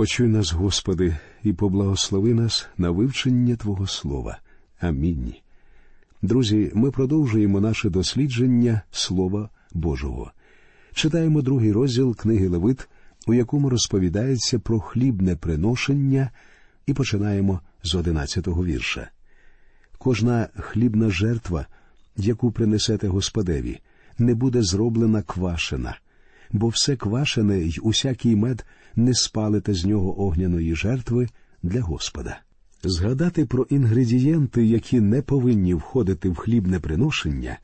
Почуй нас, Господи, і поблагослови нас на вивчення Твого Слова. Амінь. Друзі, ми продовжуємо наше дослідження Слова Божого. Читаємо другий розділ книги Левит, у якому розповідається про хлібне приношення, і починаємо з одинадцятого вірша. Кожна хлібна жертва, яку принесете Господеві, не буде зроблена квашена, бо все квашене й усякий мед не спалите з нього огняної жертви для Господа. Згадати про інгредієнти, які не повинні входити в хлібне приношення,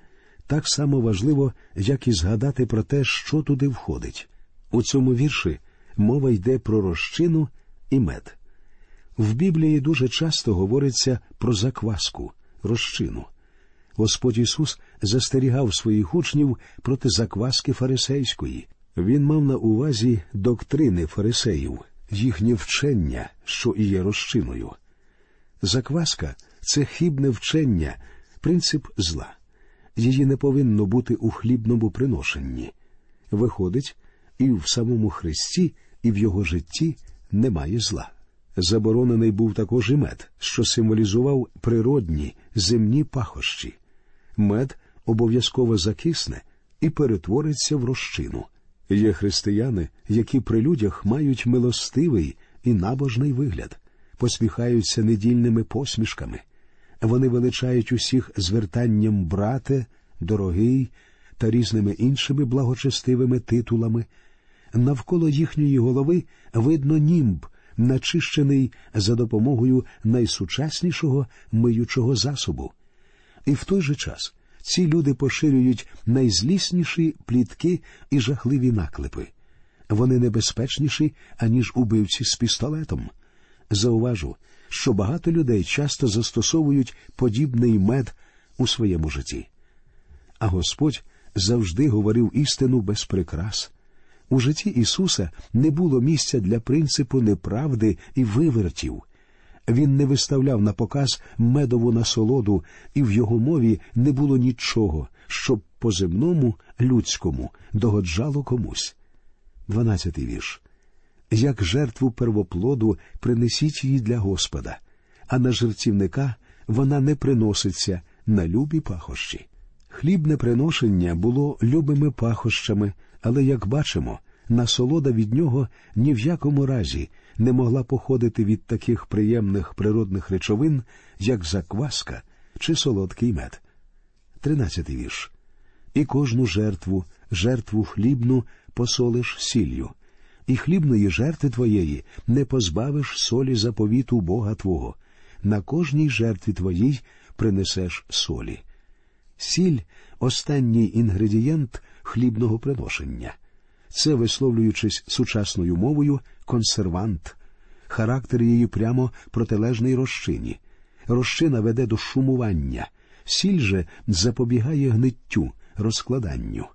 так само важливо, як і згадати про те, що туди входить. У цьому вірші мова йде про розчину і мед. В Біблії дуже часто говориться про закваску, розчину. Господь Ісус застерігав своїх учнів проти закваски фарисейської. Він мав на увазі доктрини фарисеїв, їхнє вчення, що і є розчиною. Закваска це хібне вчення, принцип зла. Її не повинно бути у хлібному приношенні. Виходить, і в самому Христі, і в його житті немає зла. Заборонений був також і мед, що символізував природні земні пахощі. Мед обов'язково закисне і перетвориться в розчину. Є християни, які при людях мають милостивий і набожний вигляд, посміхаються недільними посмішками. Вони величають усіх звертанням брате, дорогий та різними іншими благочестивими титулами. Навколо їхньої голови видно німб, начищений за допомогою найсучаснішого миючого засобу. І в той же час ці люди поширюють найзлісніші плітки і жахливі наклепи. Вони небезпечніші, аніж убивці з пістолетом. Зауважу, що багато людей часто застосовують подібний мед у своєму житті. А Господь завжди говорив істину без прикрас. У житті Ісуса не було місця для принципу неправди і вивертів. Він не виставляв на показ медову насолоду, і в його мові не було нічого, щоб по земному людському догоджало комусь. Дванадцятий вірш. Як жертву первоплоду принесіть її для Господа, а на жертівника вона не приноситься на любі пахощі. Хлібне приношення було любими пахощами, але, як бачимо, насолода від нього ні в якому разі не могла походити від таких приємних природних речовин, як закваска чи солодкий мед. Тринадцятий вірш. І кожну жертву, жертву хлібну посолиш сіллю, і хлібної жертви твоєї не позбавиш солі заповіту Бога Твого. На кожній жертві твоїй принесеш солі. Сіль останній інгредієнт хлібного приношення. Це, висловлюючись сучасною мовою, консервант, характер її прямо протилежний розчині. Розчина веде до шумування, сіль же запобігає гниттю, розкладанню.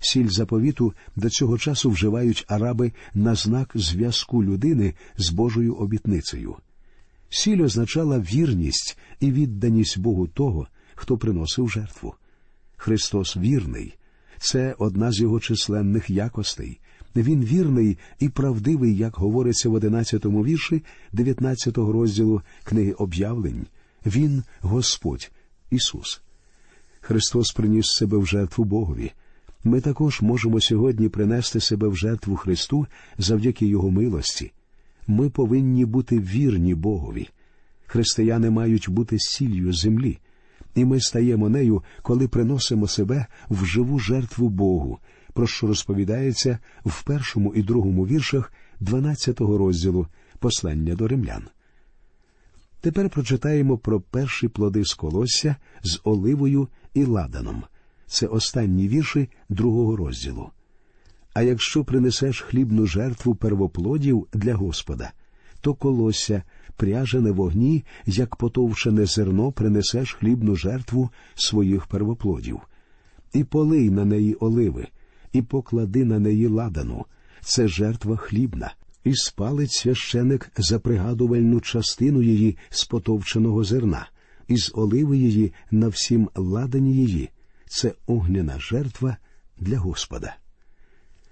Сіль заповіту до цього часу вживають араби на знак зв'язку людини з Божою обітницею. Сіль означала вірність і відданість Богу того, хто приносив жертву. Христос вірний, це одна з його численних якостей. Він вірний і правдивий, як говориться в одинадцятому вірші 19-го розділу книги об'явлень. Він Господь Ісус. Христос приніс себе в жертву Богові. Ми також можемо сьогодні принести себе в жертву Христу завдяки Його милості. Ми повинні бути вірні Богові. Християни мають бути сіллю землі і ми стаємо нею, коли приносимо себе в живу жертву Богу, про що розповідається в першому і другому віршах 12-го розділу послання до римлян. Тепер прочитаємо про перші плоди з колосся з оливою і ладаном. Це останні вірші другого розділу. А якщо принесеш хлібну жертву первоплодів для Господа, то колосся пряжене вогні, як потовчене зерно принесеш хлібну жертву своїх первоплодів, і полий на неї оливи, і поклади на неї ладану, це жертва хлібна, і спалить священик за пригадувальну частину її з потовченого зерна, і з оливи її на всім ладані її, це огняна жертва для Господа.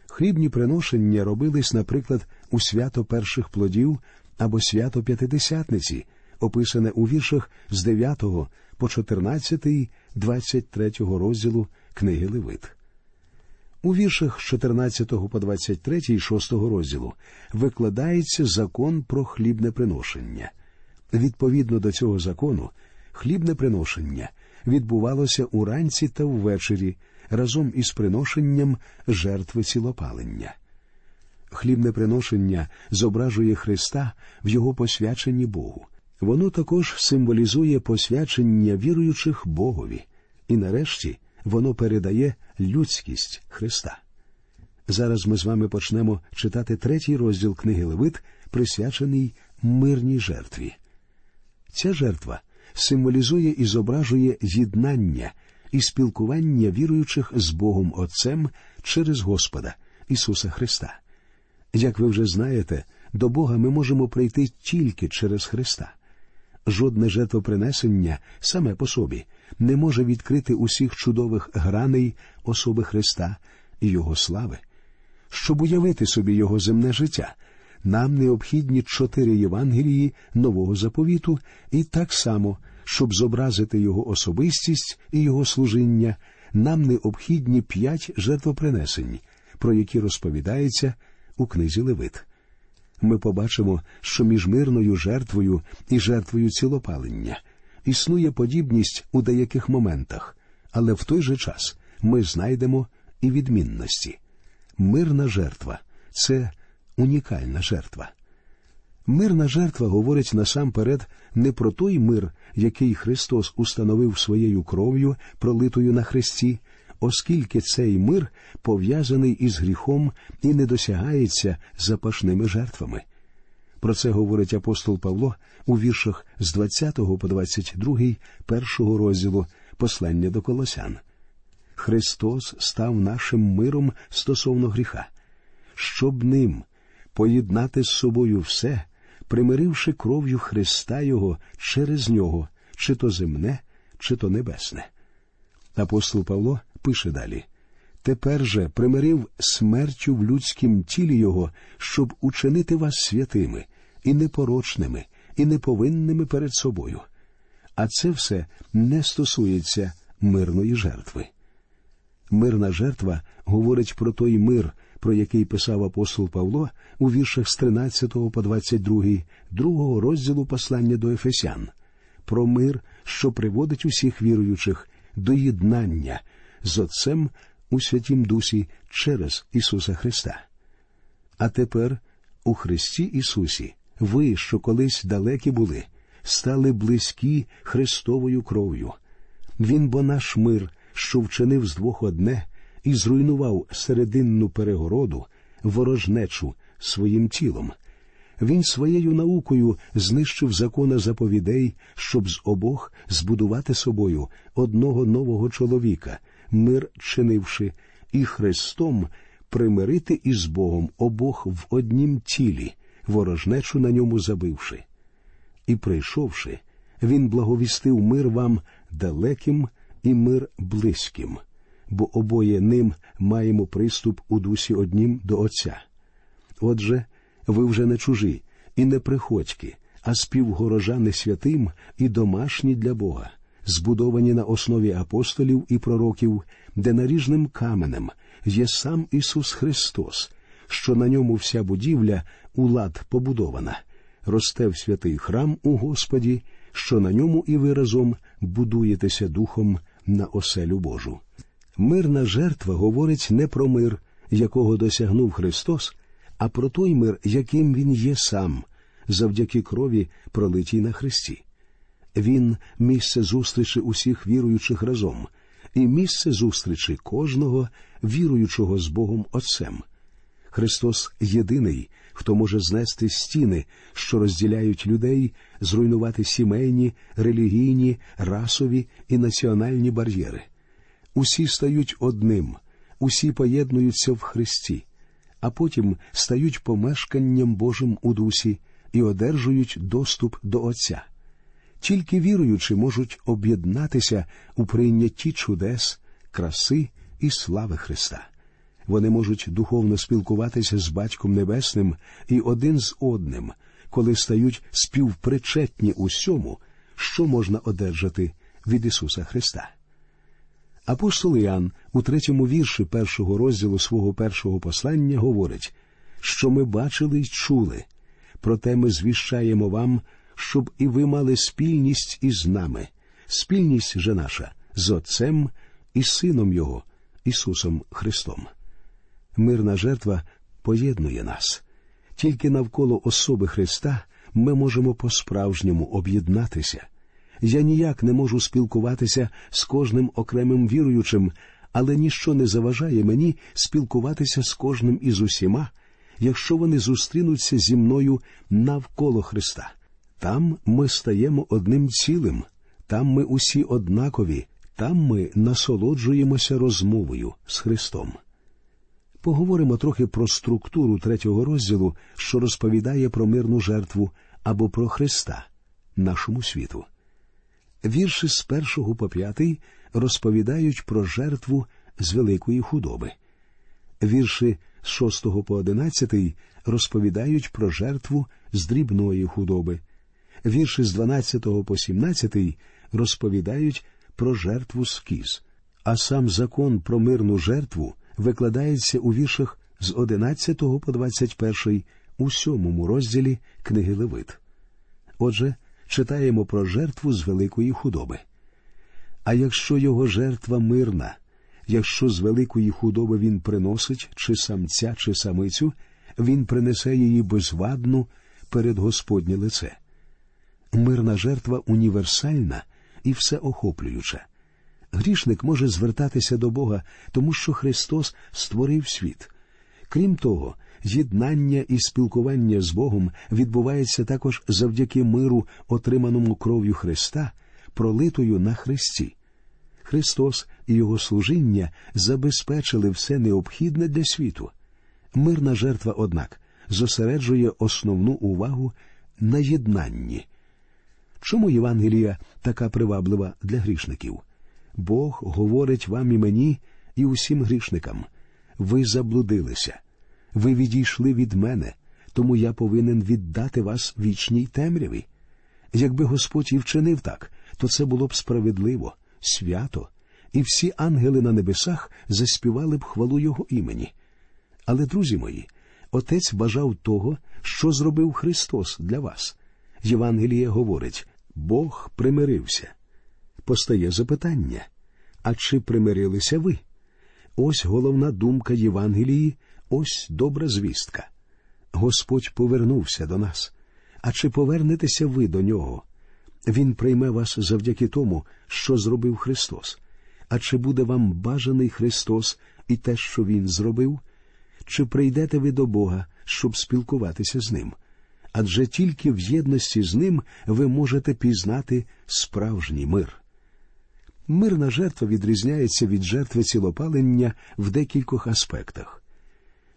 Хлібні приношення робились, наприклад, у свято перших плодів або свято П'ятидесятниці, описане у віршах з 9 по 14, 23 розділу книги Левит. У віршах з 14 по 23 і 6 розділу викладається закон про хлібне приношення. Відповідно до цього закону, хлібне приношення відбувалося уранці та ввечері разом із приношенням жертви цілопалення. Хлібне приношення зображує Христа в Його посвяченні Богу. Воно також символізує посвячення віруючих Богові, і нарешті воно передає людськість Христа. Зараз ми з вами почнемо читати третій розділ книги Левит, присвячений мирній жертві. Ця жертва символізує і зображує єднання і спілкування віруючих з Богом Отцем через Господа Ісуса Христа. Як ви вже знаєте, до Бога ми можемо прийти тільки через Христа. Жодне жертвопринесення саме по собі не може відкрити усіх чудових граней особи Христа і Його слави. Щоб уявити собі Його земне життя, нам необхідні чотири Євангелії нового заповіту, і так само, щоб зобразити Його особистість і Його служіння, нам необхідні п'ять жертвопринесень, про які розповідається у книзі Левит. Ми побачимо, що між мирною жертвою і жертвою цілопалення існує подібність у деяких моментах, але в той же час ми знайдемо і відмінності. Мирна жертва це унікальна жертва. Мирна жертва говорить насамперед не про той мир, який Христос установив своєю кров'ю, пролитою на Христі, оскільки цей мир пов'язаний із гріхом і не досягається запашними жертвами. Про це говорить апостол Павло у віршах з 20 по 22 першого розділу послання до Колосян. Христос став нашим миром стосовно гріха, щоб ним поєднати з собою все, примиривши кров'ю Христа Його через нього, чи то земне, чи то небесне. Апостол Павло пише далі Тепер же примирив смертю в людськім тілі Його, щоб учинити вас святими, і непорочними, і неповинними перед собою. А це все не стосується мирної жертви. Мирна жертва говорить про той мир, про який писав апостол Павло у віршах з 13 по 22, другого розділу послання до Ефесян, про мир, що приводить усіх віруючих до єднання з Отцем у Святім Дусі через Ісуса Христа. А тепер у Христі Ісусі ви, що колись далекі були, стали близькі Христовою кров'ю. Він бо наш мир, що вчинив з двох одне, і зруйнував серединну перегороду, ворожнечу своїм тілом. Він своєю наукою знищив закона заповідей, щоб з обох збудувати собою одного нового чоловіка, мир чинивши, і Христом примирити із Богом обох в однім тілі, ворожнечу на ньому забивши. І, прийшовши, він благовістив мир вам далеким і мир близьким, бо обоє ним маємо приступ у дусі однім до Отця. Отже, ви вже не чужі і не приходьки, а співгорожани святим і домашні для Бога, збудовані на основі апостолів і пророків, де наріжним каменем є сам Ісус Христос, що на ньому вся будівля у лад побудована, росте в святий храм у Господі, що на ньому і ви разом будуєтеся духом на оселю Божу. Мирна жертва говорить не про мир, якого досягнув Христос, а про той мир, яким Він є сам, завдяки крові, пролитій на Христі. Він місце зустрічі усіх віруючих разом, і місце зустрічі кожного віруючого з Богом Отцем. Христос єдиний, хто може знести стіни, що розділяють людей, зруйнувати сімейні, релігійні, расові і національні бар'єри. Усі стають одним, усі поєднуються в Христі, а потім стають помешканням Божим у дусі і одержують доступ до Отця. Тільки віруючі можуть об'єднатися у прийнятті чудес, краси і слави Христа. Вони можуть духовно спілкуватися з Батьком Небесним і один з одним, коли стають співпричетні усьому, що можна одержати від Ісуса Христа. Апостол Іоанн у третьому вірші першого розділу свого першого послання говорить, що ми бачили й чули, проте ми звіщаємо вам, щоб і ви мали спільність із нами, спільність же наша з Отцем і Сином Його, Ісусом Христом. Мирна жертва поєднує нас. Тільки навколо особи Христа ми можемо по-справжньому об'єднатися. Я ніяк не можу спілкуватися з кожним окремим віруючим, але ніщо не заважає мені спілкуватися з кожним із усіма, якщо вони зустрінуться зі мною навколо Христа. Там ми стаємо одним цілим, там ми усі однакові, там ми насолоджуємося розмовою з Христом. Поговоримо трохи про структуру третього розділу, що розповідає про мирну жертву або про Христа нашому світу. Вірші з першого по п'ятий розповідають про жертву з великої худоби. Вірші з шостого по одинадцятий розповідають про жертву з дрібної худоби. Вірші з дванадцятого по сімнадцятий розповідають про жертву з кіз. А сам закон про мирну жертву викладається у віршах з 11 по 21 у сьомому розділі книги Левит. Отже, читаємо про жертву з великої худоби. А якщо його жертва мирна, якщо з великої худоби він приносить чи самця, чи самицю, він принесе її безвадну перед Господнє лице. Мирна жертва універсальна і всеохоплююча. Грішник може звертатися до Бога, тому що Христос створив світ. Крім того, єднання і спілкування з Богом відбувається також завдяки миру, отриманому кров'ю Христа, пролитою на Христі. Христос і Його служіння забезпечили все необхідне для світу. Мирна жертва, однак, зосереджує основну увагу на єднанні. Чому Євангелія така приваблива для грішників? Бог говорить вам і мені, і усім грішникам ви заблудилися, ви відійшли від мене, тому я повинен віддати вас вічній темряві. Якби Господь і вчинив так, то це було б справедливо, свято, і всі ангели на небесах заспівали б хвалу Його імені. Але, друзі мої, Отець бажав того, що зробив Христос для вас. Євангеліє говорить Бог примирився. Постає запитання а чи примирилися ви? Ось головна думка Євангелії, ось добра звістка. Господь повернувся до нас. А чи повернетеся ви до нього? Він прийме вас завдяки тому, що зробив Христос. А чи буде вам бажаний Христос і те, що Він зробив? Чи прийдете ви до Бога, щоб спілкуватися з Ним? Адже тільки в єдності з Ним ви можете пізнати справжній мир. Мирна жертва відрізняється від жертви цілопалення в декількох аспектах.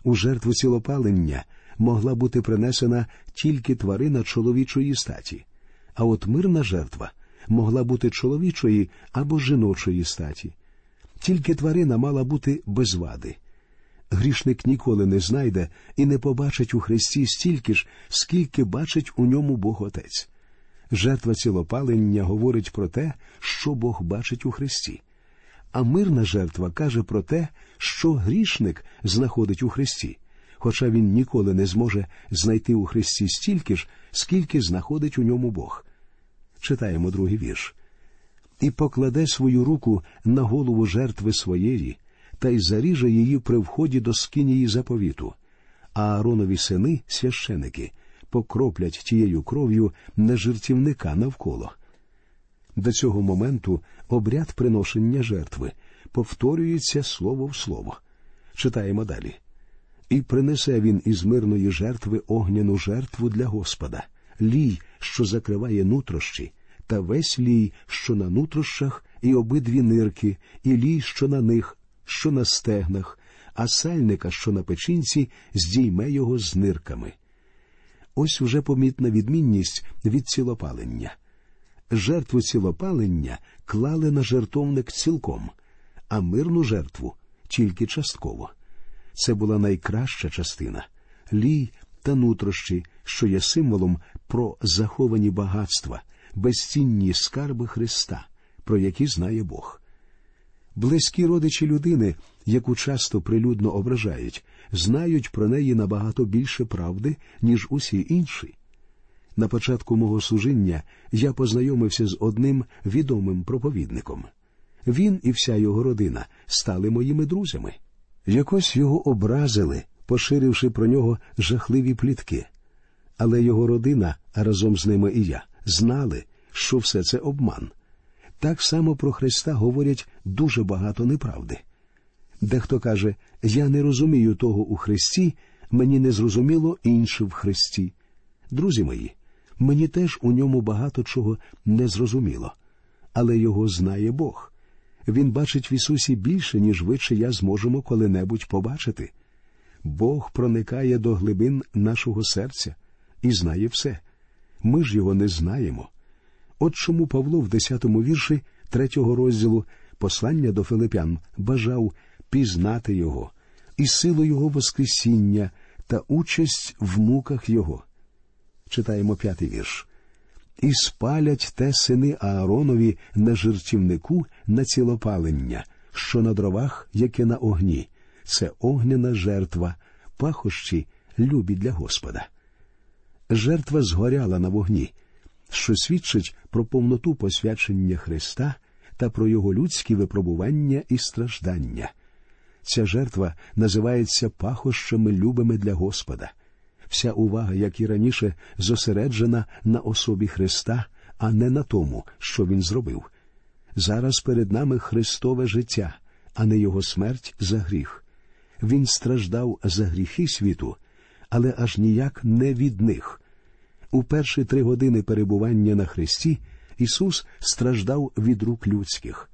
У жертву цілопалення могла бути принесена тільки тварина чоловічої статі, а от мирна жертва могла бути чоловічої або жіночої статі. Тільки тварина мала бути без вади. Грішник ніколи не знайде і не побачить у Христі стільки ж, скільки бачить у ньому Бог Отець. Жертва цілопалення говорить про те, що Бог бачить у Христі, а мирна жертва каже про те, що грішник знаходить у Христі, хоча він ніколи не зможе знайти у Христі стільки ж, скільки знаходить у ньому Бог. Читаємо другий вірш. І покладе свою руку на голову жертви своєї, та й заріже її при вході до скинії заповіту, а Ааронові сини, священики, покроплять тією кров'ю на жертівника навколо. До цього моменту обряд приношення жертви повторюється слово в слово. Читаємо далі. І принесе він із мирної жертви огняну жертву для Господа, лій, що закриває нутрощі, та весь лій, що на нутрощах, і обидві нирки, і лій, що на них, що на стегнах, а сальника, що на печінці, здійме його з нирками. Ось уже помітна відмінність від цілопалення. Жертву цілопалення клали на жертовник цілком, а мирну жертву тільки частково. Це була найкраща частина лій та нутрощі, що є символом про заховані багатства, безцінні скарби Христа, про які знає Бог. Близькі родичі людини, яку часто прилюдно ображають, знають про неї набагато більше правди, ніж усі інші. На початку мого служіння я познайомився з одним відомим проповідником. Він і вся його родина стали моїми друзями. Якось його образили, поширивши про нього жахливі плітки. Але його родина, а разом з ними і я, знали, що все це обман. Так само про Христа говорять дуже багато неправди. Дехто каже, я не розумію того у Христі, мені не зрозуміло інше в Христі. Друзі мої, мені теж у ньому багато чого не зрозуміло, але його знає Бог. Він бачить в Ісусі більше, ніж ви чи я зможемо коли-небудь побачити. Бог проникає до глибин нашого серця і знає все. Ми ж його не знаємо. От чому Павло в 10-му вірші третього розділу послання до Филипян бажав пізнати його і силу Його Воскресіння та участь в муках Його. Читаємо п'ятий вірш. І спалять те сини Ааронові на жертівнику на цілопалення, що на дровах, яке на огні, це огняна жертва, пахощі любі для Господа. Жертва згоряла на вогні, що свідчить про повноту посвячення Христа та про його людські випробування і страждання. Ця жертва називається пахощами любими для Господа. Вся увага, як і раніше, зосереджена на особі Христа, а не на тому, що Він зробив. Зараз перед нами Христове життя, а не Його смерть за гріх. Він страждав за гріхи світу, але аж ніяк не від них. У перші три години перебування на Христі Ісус страждав від рук людських,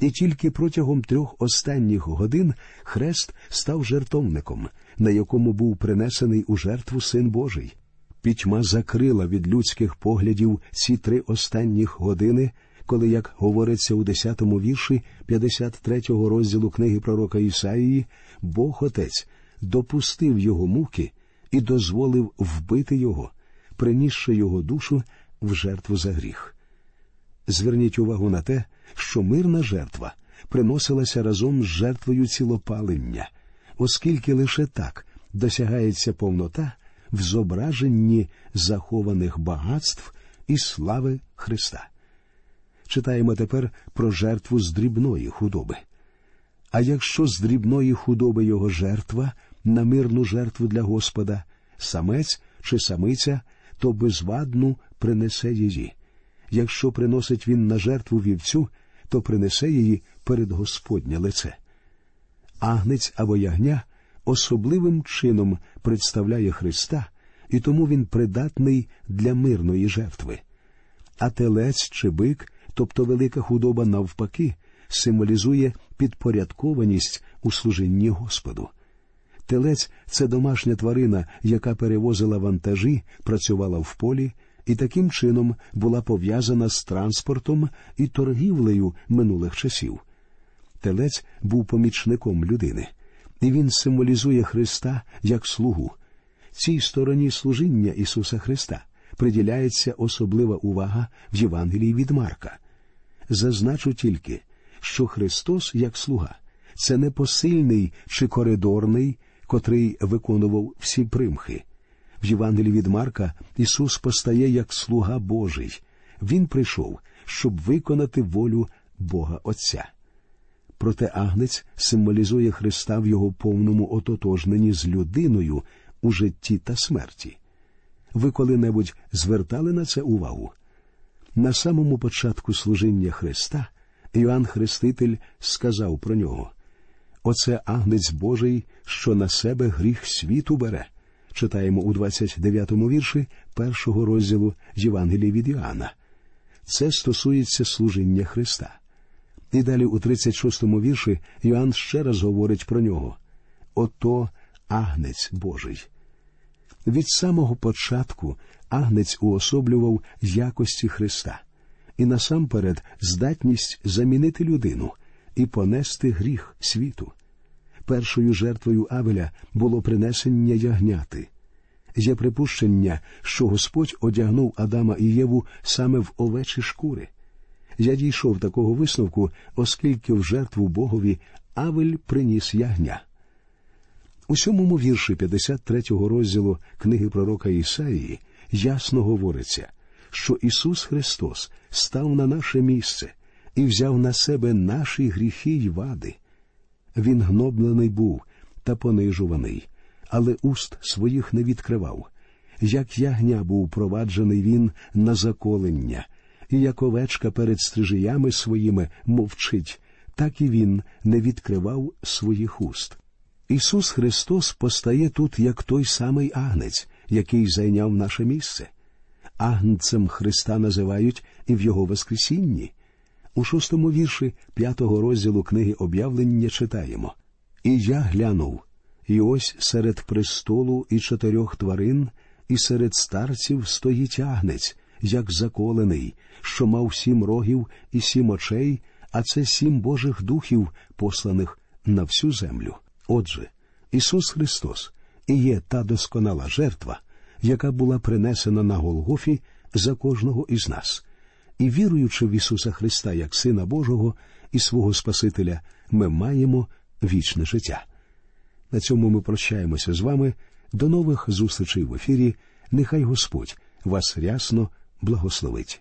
і тільки протягом трьох останніх годин хрест став жертовником, на якому був принесений у жертву Син Божий. Пітьма закрила від людських поглядів ці три останніх години, коли, як говориться у 10-му вірші 53-го розділу книги пророка Ісаїї, Бог Отець допустив його муки і дозволив вбити його, принісши його душу в жертву за гріх. Зверніть увагу на те, що мирна жертва приносилася разом з жертвою цілопалення, оскільки лише так досягається повнота в зображенні захованих багатств і слави Христа. Читаємо тепер про жертву з дрібної худоби. А якщо з дрібної худоби його жертва на мирну жертву для Господа, самець чи самиця, то безвадну принесе її. Якщо приносить він на жертву вівцю, то принесе її перед Господнє лице. Агнець або ягня особливим чином представляє Христа, і тому він придатний для мирної жертви. А телець чи бик, тобто велика худоба навпаки, символізує підпорядкованість у служінні Господу. Телець це домашня тварина, яка перевозила вантажі, працювала в полі і таким чином була пов'язана з транспортом і торгівлею минулих часів. Телець був помічником людини, і він символізує Христа як слугу. Цій стороні служіння Ісуса Христа приділяється особлива увага в Євангелії від Марка. Зазначу тільки, що Христос як слуга це не посильний чи коридорний, котрий виконував всі примхи. В Євангелії від Марка Ісус постає як слуга Божий. Він прийшов, щоб виконати волю Бога Отця. Проте агнець символізує Христа в його повному ототожненні з людиною у житті та смерті. Ви коли-небудь звертали на це увагу? На самому початку служіння Христа Іоанн Хреститель сказав про нього Оце агнець Божий, що на себе гріх світу бере читаємо у 29-му вірші першого розділу Євангелії від Іоанна. Це стосується служіння Христа. І далі у 36-му вірші Йоанн ще раз говорить про нього ото агнець Божий. Від самого початку агнець уособлював якості Христа і насамперед здатність замінити людину і понести гріх світу. Першою жертвою Авеля було принесення ягняти. Є припущення, що Господь одягнув Адама і Єву саме в овечі шкури. Я дійшов такого висновку, оскільки в жертву Богові Авель приніс ягня. У сьомому вірші 53-го розділу книги пророка Ісаїї ясно говориться, що Ісус Христос став на наше місце і взяв на себе наші гріхи й вади. Він гноблений був та понижуваний, але уст своїх не відкривав. Як ягня був проваджений він на заколення, і як овечка перед стрижиями своїми мовчить, так і він не відкривав своїх уст. Ісус Христос постає тут як той самий агнець, який зайняв наше місце. Агнцем Христа називають і в Його Воскресінні. У шостому вірші п'ятого розділу книги об'явлення читаємо І я глянув, і ось серед престолу і чотирьох тварин, і серед старців стоїть агнець, як заколений, що мав сім рогів і сім очей, а це сім Божих духів, посланих на всю землю. Отже, Ісус Христос і є та досконала жертва, яка була принесена на Голгофі за кожного із нас. І віруючи в Ісуса Христа як Сина Божого і свого Спасителя, ми маємо вічне життя. На цьому ми прощаємося з вами. До нових зустрічей в ефірі. Нехай Господь вас рясно благословить.